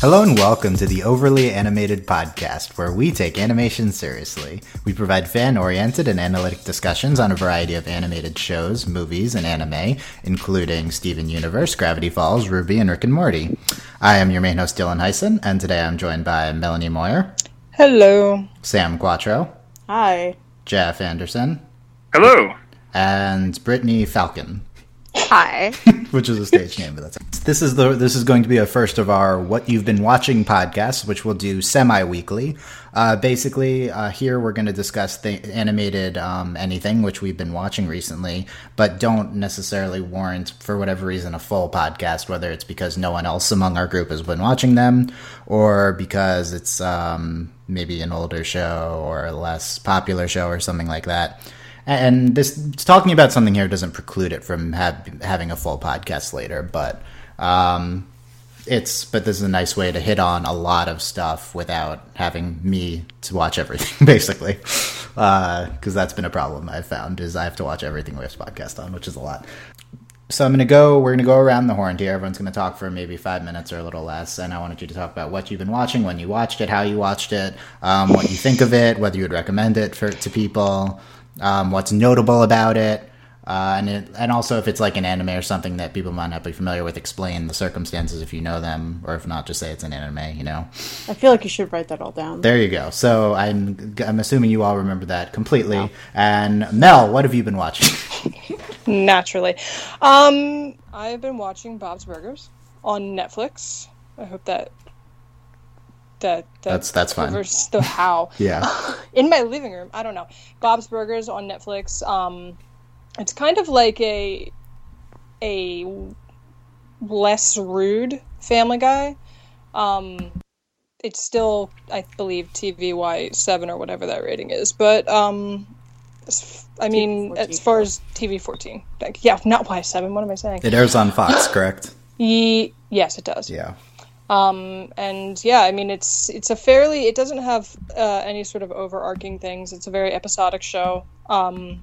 Hello and welcome to the Overly Animated Podcast, where we take animation seriously. We provide fan oriented and analytic discussions on a variety of animated shows, movies, and anime, including Steven Universe, Gravity Falls, RWBY, and Rick and Morty. I am your main host, Dylan Heisen, and today I'm joined by Melanie Moyer, Hello. Sam Quattro, Hi. Jeff Anderson, Hello. and Brittany Falcon. Hi. which is a stage name, but that's this is the this is going to be a first of our what you've been watching podcast, which we'll do semi weekly. Uh, basically, uh, here we're going to discuss the animated um, anything which we've been watching recently, but don't necessarily warrant for whatever reason a full podcast. Whether it's because no one else among our group has been watching them, or because it's um, maybe an older show or a less popular show or something like that and this talking about something here doesn't preclude it from have, having a full podcast later but um, it's but this is a nice way to hit on a lot of stuff without having me to watch everything basically. Because uh, that's been a problem i've found is i have to watch everything we have to podcast on which is a lot. So i'm going to go we're going to go around the horn here. Everyone's going to talk for maybe five minutes or a little less and i wanted you to talk about what you've been watching when you watched it how you watched it um, what you think of it whether you would recommend it for to people um, what's notable about it, uh, and it, and also if it's like an anime or something that people might not be familiar with, explain the circumstances if you know them, or if not, just say it's an anime. You know. I feel like you should write that all down. There you go. So I'm I'm assuming you all remember that completely. No. And Mel, what have you been watching? Naturally, um, I've been watching Bob's Burgers on Netflix. I hope that that, that that's that's fine. The how. yeah. In my living room, I don't know. Bob's Burgers on Netflix. Um, it's kind of like a a less rude Family Guy. Um, it's still, I believe, TVY seven or whatever that rating is, but um, I mean, TV14. as far as TV fourteen, like, yeah, not Y seven. What am I saying? It airs on Fox, correct? Ye- yes, it does. Yeah. Um, and yeah, I mean, it's it's a fairly it doesn't have uh, any sort of overarching things. It's a very episodic show, um,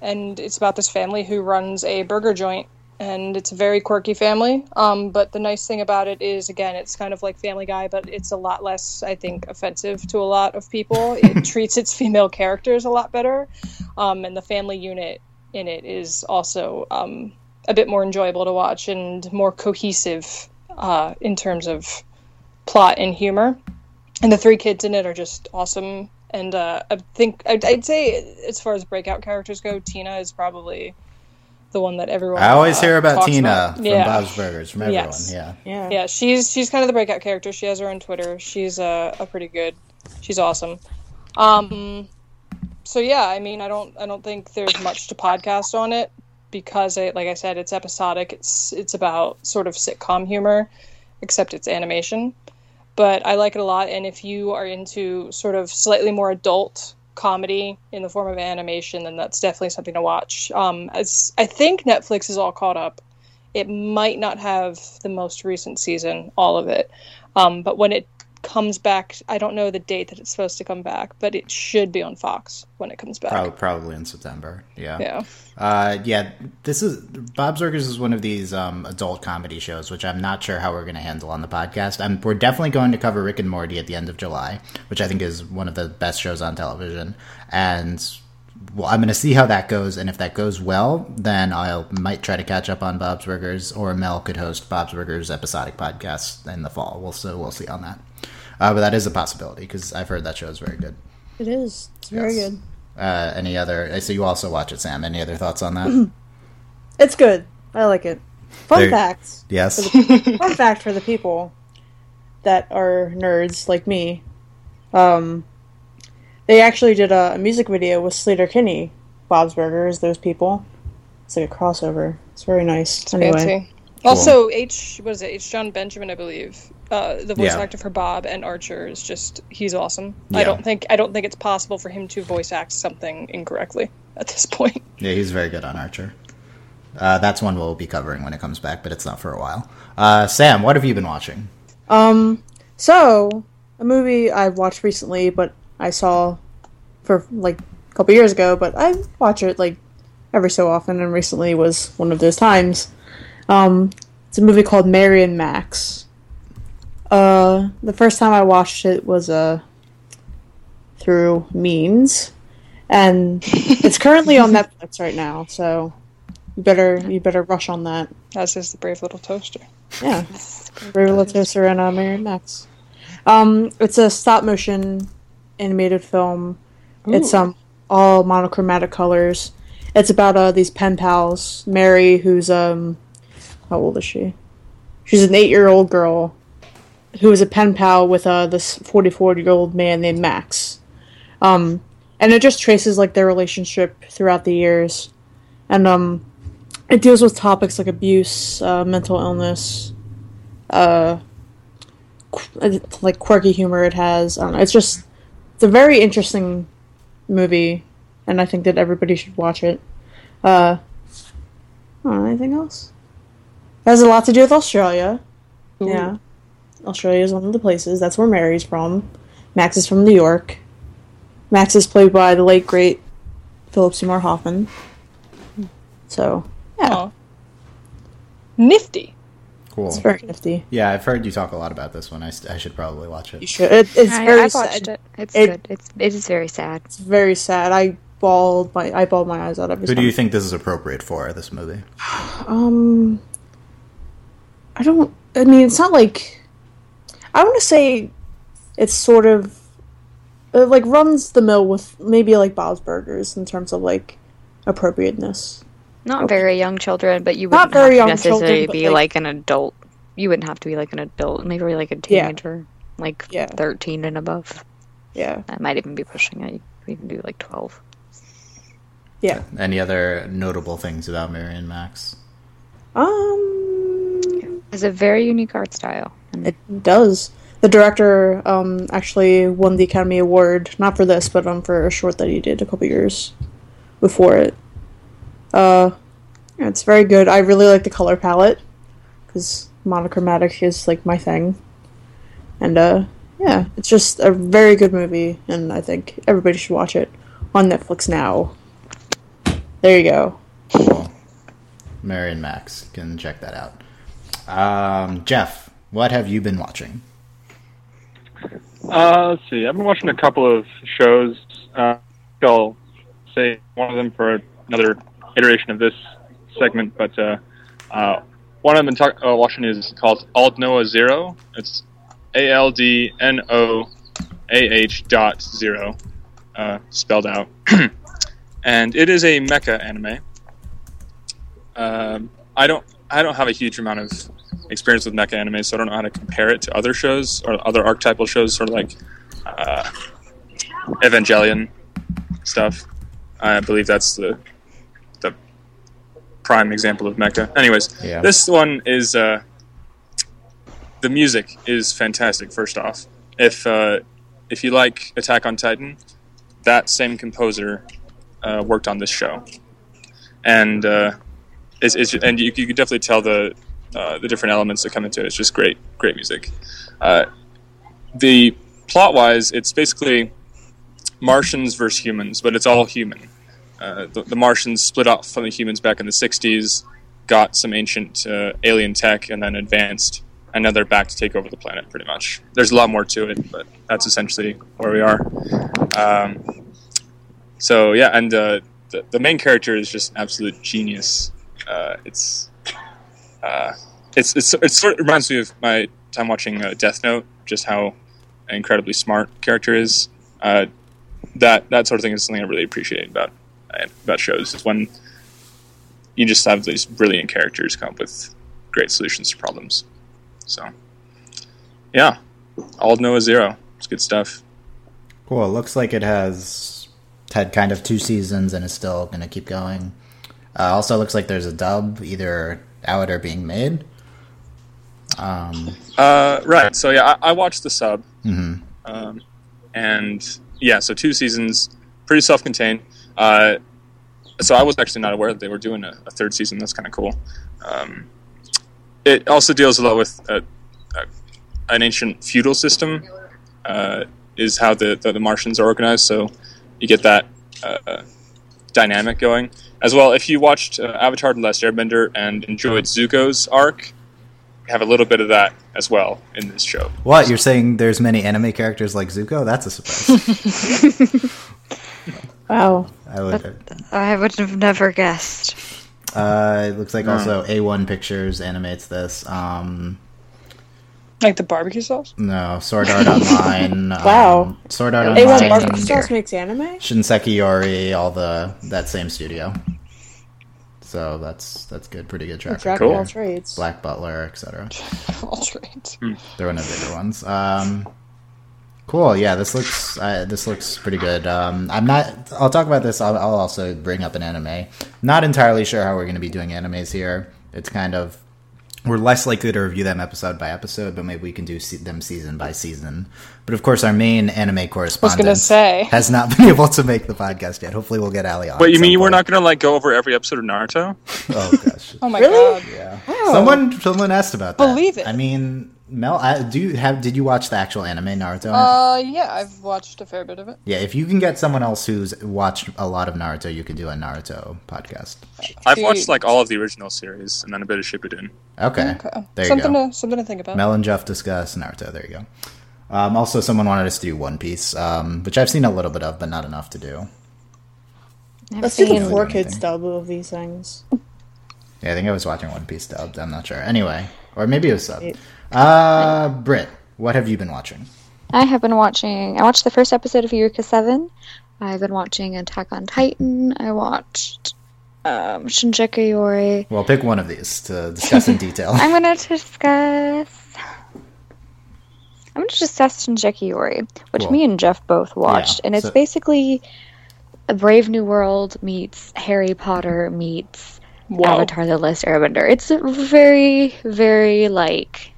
and it's about this family who runs a burger joint, and it's a very quirky family. Um, but the nice thing about it is, again, it's kind of like Family Guy, but it's a lot less, I think, offensive to a lot of people. It treats its female characters a lot better, um, and the family unit in it is also um, a bit more enjoyable to watch and more cohesive uh, in terms of plot and humor. And the three kids in it are just awesome. And uh, I think I'd, I'd, say, as far as breakout characters go, Tina is probably the one that everyone. I always uh, hear about Tina about. from yeah. Bob's Burgers from everyone. Yes. Yeah. Yeah. Yeah, she's she's kind of the breakout character. She has her own Twitter. She's uh, a pretty good. She's awesome. Um, so yeah, I mean, I don't I don't think there's much to podcast on it because it, like I said, it's episodic. It's it's about sort of sitcom humor except it's animation. But I like it a lot, and if you are into sort of slightly more adult comedy in the form of animation, then that's definitely something to watch. Um, as I think Netflix is all caught up. It might not have the most recent season, all of it, um, but when it comes back. I don't know the date that it's supposed to come back, but it should be on Fox when it comes back. Probably, probably in September. Yeah. Yeah. Uh, yeah. This is Bob's Burgers is one of these um, adult comedy shows, which I'm not sure how we're going to handle on the podcast. I'm, we're definitely going to cover Rick and Morty at the end of July, which I think is one of the best shows on television, and well, I'm going to see how that goes, and if that goes well, then I might try to catch up on Bob's Burgers, or Mel could host Bob's Burgers episodic podcast in the fall. We'll so we'll see on that. Uh, but that is a possibility because I've heard that show is very good. It is. It's very good. Uh, any other? I see you also watch it, Sam. Any other thoughts on that? It's good. I like it. Fun There- facts. yes. Fun fact for the people that are nerds like me. Um, they actually did a, a music video with Sleater-Kinney, Bob's Burgers. Those people. It's like a crossover. It's very nice. It's anyway, fancy. Also, H what is it? H. John Benjamin, I believe, uh, the voice Yeah. actor for Bob and Archer is just he's awesome. Yeah. I don't think I don't think it's possible for him to voice act something incorrectly at this point. Yeah, he's very good on Archer. Uh, that's one we'll be covering when it comes back, but it's not for a while. Uh, Sam, what have you been watching? Um, so a movie I've watched recently, but I saw for like a couple years ago, but I watch it like every so often, and recently was one of those times. Um, it's a movie called Mary and Max. Uh, the first time I watched it was uh through Means, and it's currently on Netflix right now. So you better you better rush on that. As is the brave little toaster. Yeah, Brave Little Toaster and uh, Mary Max. Um, it's a stop motion animated film. It's um all monochromatic colors. It's about uh these pen pals. Mary, who's um, how old is she? She's an eight-year-old girl who is a pen pal with uh this forty-four-year-old man named Max. Um, and it just traces like their relationship throughout the years, and um, it deals with topics like abuse, uh, mental illness, uh, qu- like quirky humor. It has. It's just it's a very interesting movie, and I think that everybody should watch it. Uh, I don't know, anything else? It has a lot to do with Australia. Ooh. Yeah, Australia is one of the places. That's where Mary's from. Max is from New York. Max is played by the late great Philip Seymour Hoffman. So yeah, Aw. Nifty. Cool. it's very nifty. Yeah, I've heard you talk a lot about this one. I, st- I should probably watch it. You it. should. It, it's I, very I've watched sad. it. It's It- good. It's it is very sad. It's very sad. I bawled my I bawled my eyes out every Who time. do you think this is appropriate for, this movie? Um, I don't. I mean, it's not like I want to say it's sort of it like runs the mill with maybe like Bob's Burgers in terms of like appropriateness. Not very young children, but you Not wouldn't very have to young necessarily children, be like- like, an adult. You wouldn't have to be like an adult, maybe like a Yeah. teenager, like Yeah. thirteen and above. Yeah, That might even be pushing it. You could even do like twelve. yeah. Any other notable things about Mary and Max? Um, It's a very unique art style. It does. The director um actually won the Academy Award not for this, but um for a short that he did a couple years before it. Uh, yeah, it's very good. I really like the color palette because monochromatic is like my thing, and uh, yeah, it's just a very good movie, and I think everybody should watch it on Netflix now. There you go. Cool. and Max. Can check that out. Um, Jeff, what have you been watching? Uh, let's see. I've been watching a couple of shows. Uh, I'll say one of them for another iteration of this segment, but uh, uh, one I've been talk- uh, watching is called Aldnoah Zero. It's A L D N O A H dot zero, uh, spelled out, and it is a mecha anime. Um, I don't I don't have a huge amount of experience with mecha anime, so I don't know how to compare it to other shows or other archetypal shows, sort of like uh, Evangelion stuff. I believe that's the the prime example of mecha. Anyways, Yeah. this one is uh, the music is fantastic. First off, if uh, if you like Attack on Titan, that same composer uh, worked on this show, and uh, and you, you could definitely tell the uh, the different elements that come into it. It's just great, great music. Uh, the plot wise, it's basically Martians versus humans, but it's all human. Uh, the, the Martians split off from the humans back in the '60s, got some ancient uh, alien tech, and then advanced. And now they're back to take over the planet, pretty much. There's a lot more to it, but that's essentially where we are. Um, so yeah, and uh, the the main character is just an absolute genius. Uh, it's uh, it's it's it sort of reminds me of my time watching uh, Death Note, just how incredibly smart character is. Uh, that that sort of thing is something I really appreciate about about shows. Is when you just have these brilliant characters come up with great solutions to problems. So, yeah, Aldnoah Zero. It's good stuff. Cool. It looks like it has had kind of two seasons and is still going to keep going. Uh, also, looks like there's a dub either out or being made. Um, Uh, right. So yeah, I, I watched the sub, mhm. um, and yeah, so two seasons, pretty self-contained. Uh, so I was actually not aware that they were doing a, a third season. That's kind of cool. Um, it also deals a lot with uh uh an ancient feudal system. Uh, is how the, the the Martians are organized. So you get that uh, dynamic going as well. If you watched uh, Avatar: The Last Airbender and enjoyed Zuko's arc, have a little bit of that as well in this show. What you're saying? There's many anime characters like Zuko. That's a surprise. Wow. I would. I would have never guessed. Uh, it looks like also A1 Pictures animates this. Um, Like the barbecue sauce? no, Sword Art Online. Wow. um, Sword Art A1 A1 Online. Barbecue Barbecue Sauce makes anime? Shinsekai Yori, all the that same studio. So that's that's good, pretty good track Jack record. of Cool. all trades. Black Butler, etc. All trades. They're one of the bigger ones. Um, cool. Yeah, this looks uh, this looks pretty good. Um, I'm not. I'll talk about this. I'll, I'll also bring up an anime. Not entirely sure how we're going to be doing animes here. It's kind of we're less likely to review them episode by episode, but maybe we can do se- them season by season. But of course, our main anime correspondent say. has not been able to make the podcast yet. Hopefully, we'll get Ali on. Wait, you mean some you were not going to like go over every episode of Naruto? Oh gosh. Oh my Really? god. Yeah. Wow. Someone someone asked about that. Believe it. I mean, Mel, I, do you have? Did you watch the actual anime Naruto? Uh, yeah, I've watched a fair bit of it. yeah, if you can get someone else who's watched a lot of Naruto, you could do a Naruto podcast. I've Dude. watched like all of the original series and then a bit of Shippuden. Okay, Okay. there you something go. to something to think about. Mel and Jeff discuss Naruto. There you go. Um, also, someone wanted us to do One Piece, um, which I've seen a little bit of, but not enough to do. I've Let's do the seen- four anything. kids dub of these things. Yeah, I think I was watching One Piece dubbed. I'm not sure. Anyway, or maybe it was subbed. Uh, Britt, what have you been watching? I have been watching. I watched the first episode of Eureka Seven. I've been watching Attack on Titan. I watched um, Shinsekai Yori. Well, pick one of these to discuss in detail. I'm gonna discuss. I'm gonna discuss Shinsekai Yori, which Cool. me and Jeff both watched, Yeah, and it's so- basically a Brave New World meets Harry Potter meets Whoa. Avatar: The Last Airbender. It's very, very like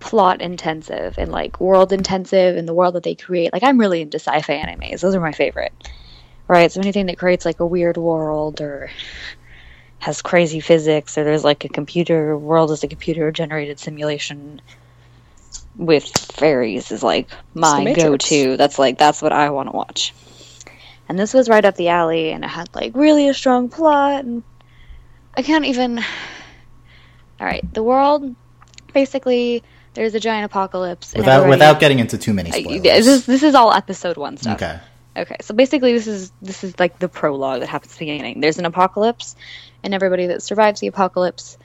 plot intensive and like world intensive and the world that they create. Like I'm really into sci-fi animes; those are my favorite. Right, so anything that creates like a weird world or has crazy physics, or there's like a computer world is a computer generated simulation with fairies is like my go-to. That's like that's what I want to watch. And this was right up the alley, and it had like really a strong plot. And I can't even. All right, the world basically there's a giant apocalypse. without without getting into too many uh, I- spoilers. this is this is all episode one stuff. okay. Okay, so basically, this is this is like the prologue that happens at the beginning. There's an apocalypse, and everybody that survives the apocalypse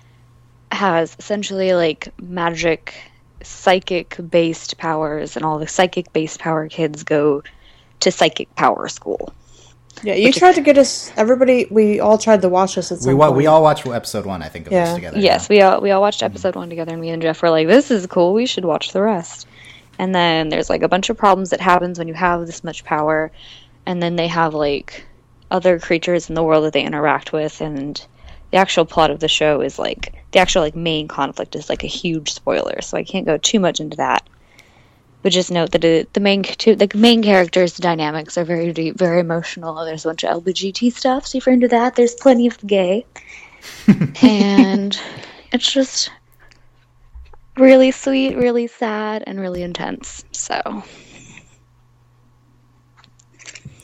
has essentially like magic, psychic based powers, and all the psychic based power kids go to psychic power school. Yeah, you tried to get us. Everybody, we all tried to watch this at some We wa- point. we all watched episode one, I think, of this Yeah. together. Yes, we all we all watched episode one together, and me and Jeff were like, "This is cool. We should watch the rest." And then there's like a bunch of problems that happens when you have this much power, and then they have like other creatures in the world that they interact with, and the actual plot of the show is like the actual like main conflict is like a huge spoiler, so I can't go too much into that. But just note that it, the main two, the main characters' dynamics are very deep, very emotional. There's a bunch of LGBT stuff, so if you're into that, there's plenty of gay and it's just really sweet, really sad, and really intense. So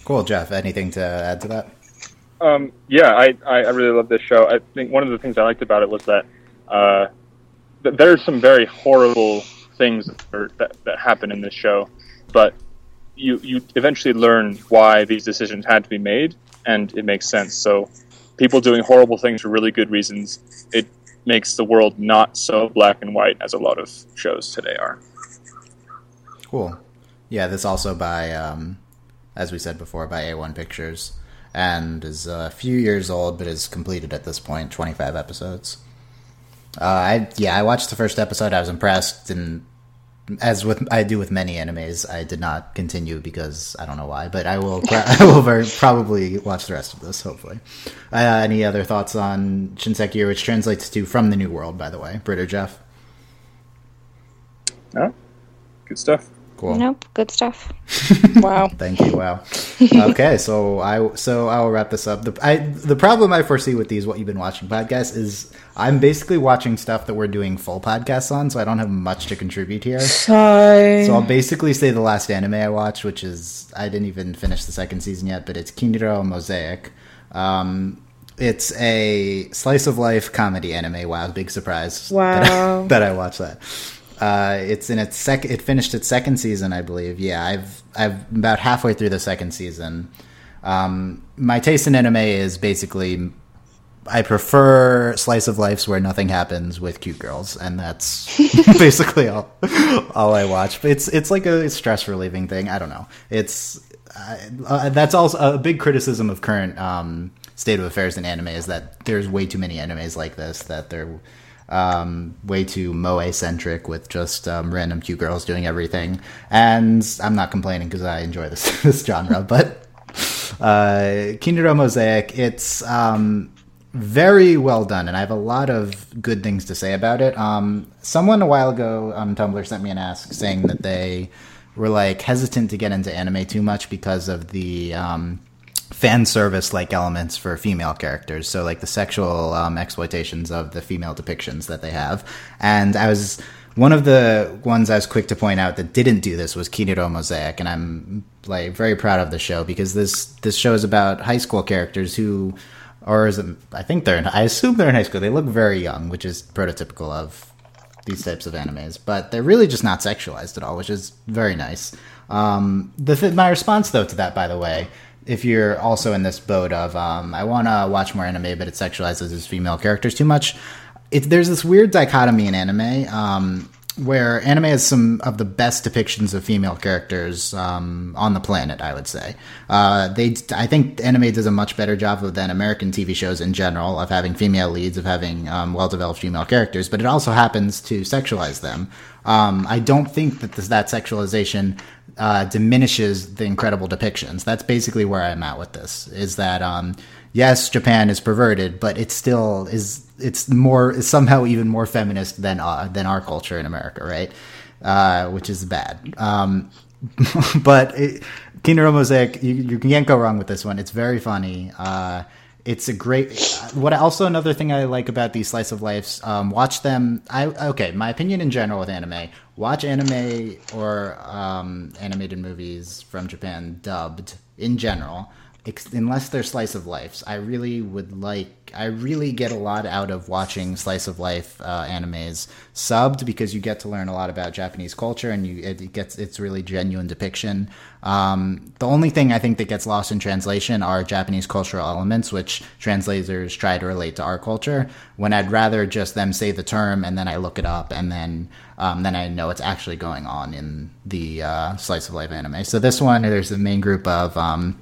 Cool, Jeff. Anything to add to that? Um, yeah, I, I, I really love this show. I think one of the things I liked about it was that uh, there's some very horrible things that, are, that, that happen in this show, but you you eventually learn why these decisions had to be made, and it makes sense. So people doing horrible things for really good reasons, it makes the world not so black and white as a lot of shows today are. Cool. Yeah, this also by, um, as we said before, by A1 Pictures, and is a few years old, but is completed at this point, 25 episodes. Uh, I yeah, I watched the first episode. I was impressed, and as with I do with many animes, I did not continue because I don't know why. But I will I will very, probably watch the rest of this. Hopefully. Uh, any other thoughts on Shinsekai, which translates to "From the New World"? By the way, Brit or Jeff? Yeah, good stuff. Cool. nope, good stuff. Wow. Thank you. Wow. Okay, so I so I will wrap this up. The I the problem I foresee with these what you've been watching podcasts is I'm basically watching stuff that we're doing full podcasts on, so I don't have much to contribute here. Sigh. So I'll basically say the last anime I watched, which is I didn't even finish the second season yet, but it's Kiniro Mosaic. Um, it's a slice of life comedy anime. Wow, big surprise! Wow. that I, that I watched that. Uh, it's in its second. It finished its second season, I believe. Yeah, I've I've about halfway through the second season. Um, my taste in anime is basically I prefer slice of lives where nothing happens with cute girls, and that's basically all all I watch. But it's it's like a stress relieving thing. I don't know. It's uh, uh, that's also a big criticism of current um, state of affairs in anime is that there's way too many animes like this that they're um, way too moe centric with just um, random cute girls doing everything. And I'm not complaining because I enjoy this this genre, but uh, Kiniro Mosaic, it's um, very well done, and I have a lot of good things to say about it. Um, someone a while ago on Tumblr sent me an ask saying that they were like hesitant to get into anime too much because of the um, fan service like elements for female characters. So like the sexual um, exploitations of the female depictions that they have. And I was one of the ones I was quick to point out that didn't do this was Kiniro Mosaic, and I'm like very proud of the show because this this show is about high school characters who, or is it, I think they're in, I assume they're in high school. They look very young, which is prototypical of these types of animes, but they're really just not sexualized at all, which is very nice. Um, the th- my response though to that, by the way, if you're also in this boat of um, I want to watch more anime, but it sexualizes as female characters too much, it, there's this weird dichotomy in anime um, where anime has some of the best depictions of female characters um, on the planet. I would say uh, they. I think anime does a much better job of than American TV shows in general of having female leads, of having um, well-developed female characters. But it also happens to sexualize them. Um, I don't think that this, that sexualization uh, diminishes the incredible depictions. That's basically where I'm at with this. Is that um, yes, Japan is perverted, but it still is. It's more is somehow even more feminist than uh, than our culture in America, right? Uh, which is bad. Um, but it, Mosaic, you, you can't go wrong with this one. It's very funny. Uh, it's a great. What also another thing I like about these slice of lives, um, watch them. I okay. My opinion in general with anime: watch anime or um, animated movies from Japan dubbed in general, unless they're slice of lives. I really would like. I really get a lot out of watching slice of life uh, animes subbed because you get to learn a lot about Japanese culture and you it gets it's really genuine depiction. Um, the only thing I think that gets lost in translation are Japanese cultural elements, which translators try to relate to our culture. When I'd rather just them say the term and then I look it up and then um, then I know it's actually going on in the uh, slice of life anime. So this one, there's the main group of um,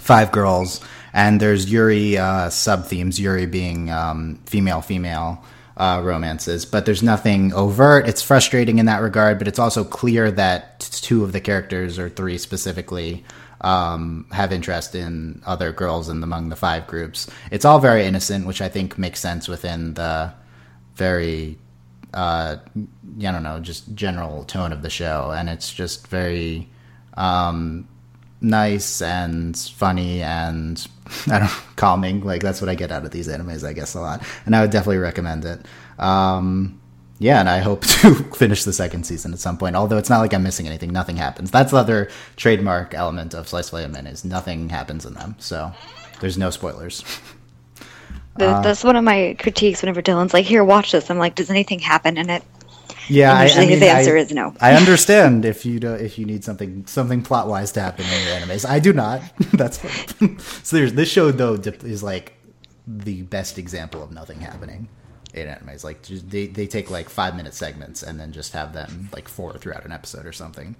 five girls, and there's Yuri uh, sub themes. Yuri being um, female female uh, romances, but there's nothing overt. It's frustrating in that regard, but it's also clear that two of the characters, or three specifically, um, have interest in other girls in among the five groups. It's all very innocent, which I think makes sense within the very, uh, I don't know, just general tone of the show, and it's just very um, nice and funny and I don't know, calming. Like that's what I get out of these animes, I guess, a lot. And I would definitely recommend it. Um, yeah, and I hope to finish the second season at some point. Although it's not like I'm missing anything. Nothing happens. That's the other trademark element of Slice of Life Men is nothing happens in them. So there's no spoilers. Th- That's one of my critiques whenever Dylan's like, here, watch this. I'm like, does anything happen in it? Yeah, And I- usually I his mean, answer I- is no. I understand if you do, if you need something something plot wise to happen in your animes. I do not. That's fine. so. There's this show though is like the best example of nothing happening in animes. Like they they take like five minute segments and then just have them like four throughout an episode or something,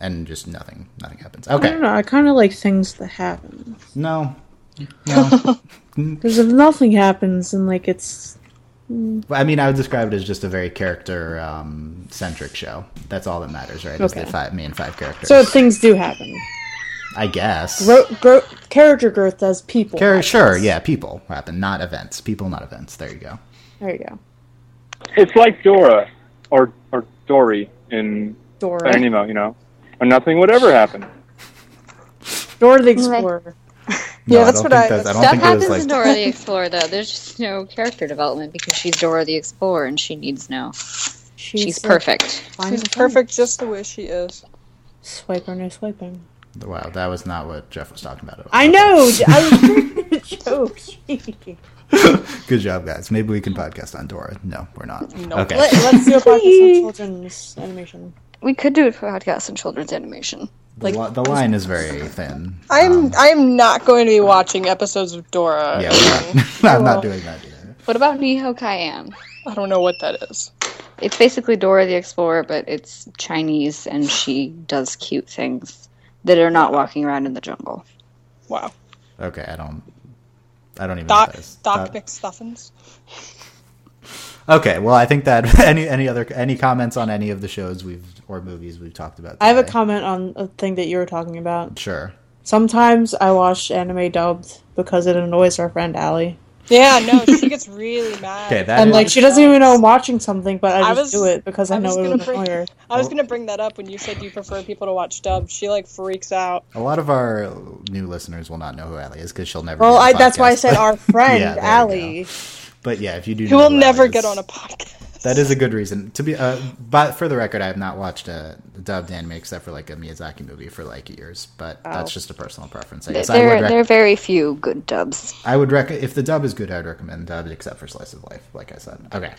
and just nothing nothing happens. Okay, I Okay, don't know. I kind of like things that happen no, no. because if nothing happens and like it's I mean, I would describe it as just a very character um, centric show. That's all that matters, right? Is the Okay. five main five characters. so things do happen. I guess. Gro- gro- character growth does people. Char- sure, yeah, people happen, not events. People, not events. There you go. There you go. It's like Dora or or Dory in Dora. Finding Nemo, you know, and nothing would ever happen. Dora the Explorer. No, Yeah, that's don't what think I- that's- I don't Stuff think it happens was in. Dora the Explorer, though. There's just no character development because she's Dora the Explorer and she needs no. She's, like, perfect. fine She's to perfect just the way she is. find. Swipe or no swiping. Wow, that was not what Jeff was talking about. I know. I was making a joke. Good job, guys. Maybe we can podcast on Dora. No, we're not. Nope. Okay. Let, let's do a podcast on children's animation. We could do a podcast on children's animation. The, li- the line is very thin. I'm um, I'm not going to be watching episodes of Dora. Yeah, we're not, I'm not doing that either. What about Ni Hao Kai-Lan? I don't know what that is. It's basically Dora the Explorer, but it's Chinese and she does cute things that are not walking around in the jungle. Wow. Okay, I don't. I don't even. know Doc what that is. Doc Doc- McStuffins. Okay, well, I think that any any other any comments on any of the shows we've or movies we've talked about. I have a comment on a thing that you were talking about. Sure. Sometimes I watch anime dubbed because it annoys our friend Allie. Yeah, no, she gets really mad. Okay, that And like she doesn't even know I'm watching something, but I I just was- do it because I, I know was it gonna would bring- annoy her. I was gonna bring that up when you said you prefer people to watch dubbed. She like freaks out. a lot of our new listeners will not know who Allie is because she'll never. Well, I, the that's why I said our friend Yeah, there you Allie. But yeah, if you do, Who will never get on a podcast. That is a good reason to be. Uh, but for the record, I have not watched a dubbed anime except for like a Miyazaki movie for like years. But that's just a personal preference. I guess I there, would. Rec- there are very few good dubs. I would rec- if the dub is good, I'd recommend dubbed, except for Slice of Life, like I said. Okay.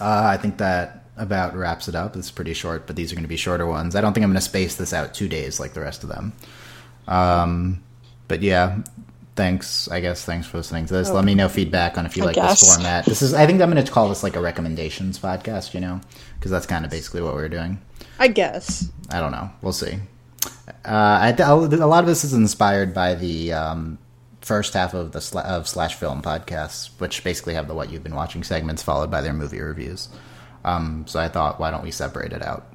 Uh, I think that about wraps it up. It's pretty short, but these are going to be shorter ones. I don't think I'm going to space this out two days like the rest of them. Um, but yeah, thanks. I guess thanks for listening to this. Let me know feedback on if you I like this format. This is. I think I'm going to call this like a recommendations podcast. You know, because that's kind of basically what we're doing. I guess. I don't know. We'll see. Uh, I, a lot of this is inspired by the um, first half of the sla- of slash film podcasts, which basically have the what you've been watching segments followed by their movie reviews. Um, so I thought, why don't we separate it out?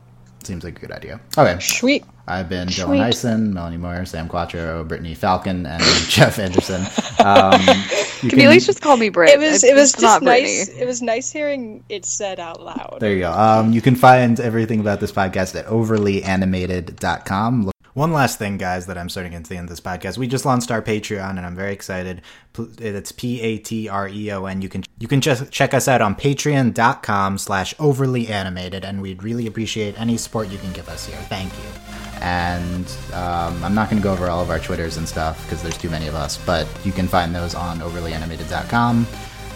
Seems like a good idea. Okay, Sweet. I've been Dylan Eisen, Melanie Moore, Sam Quattro, Brittany Falcon, and Jeff Anderson. Um, you Can you at least just call me Brit? It was It's- it was it's not just nice. Brittany. It was nice hearing it said out loud. There you go. Um, you can find everything about this podcast at overlyanimated.com. One last thing, guys, that I'm starting at the end of this podcast. We just launched our Patreon, and I'm very excited. It's P A T R E O N. You can you can just check us out on patreon.com slash overly animated, and we'd really appreciate any support you can give us here. Thank you. And um, I'm not going to go over all of our Twitters and stuff because there's too many of us, but you can find those on overlyanimated.com.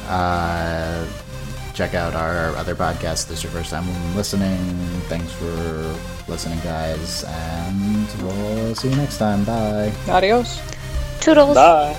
Uh, check out our other podcast. This is your first time listening. Thanks for listening, guys, and we'll see you next time. Bye. Adios. Toodles. Bye.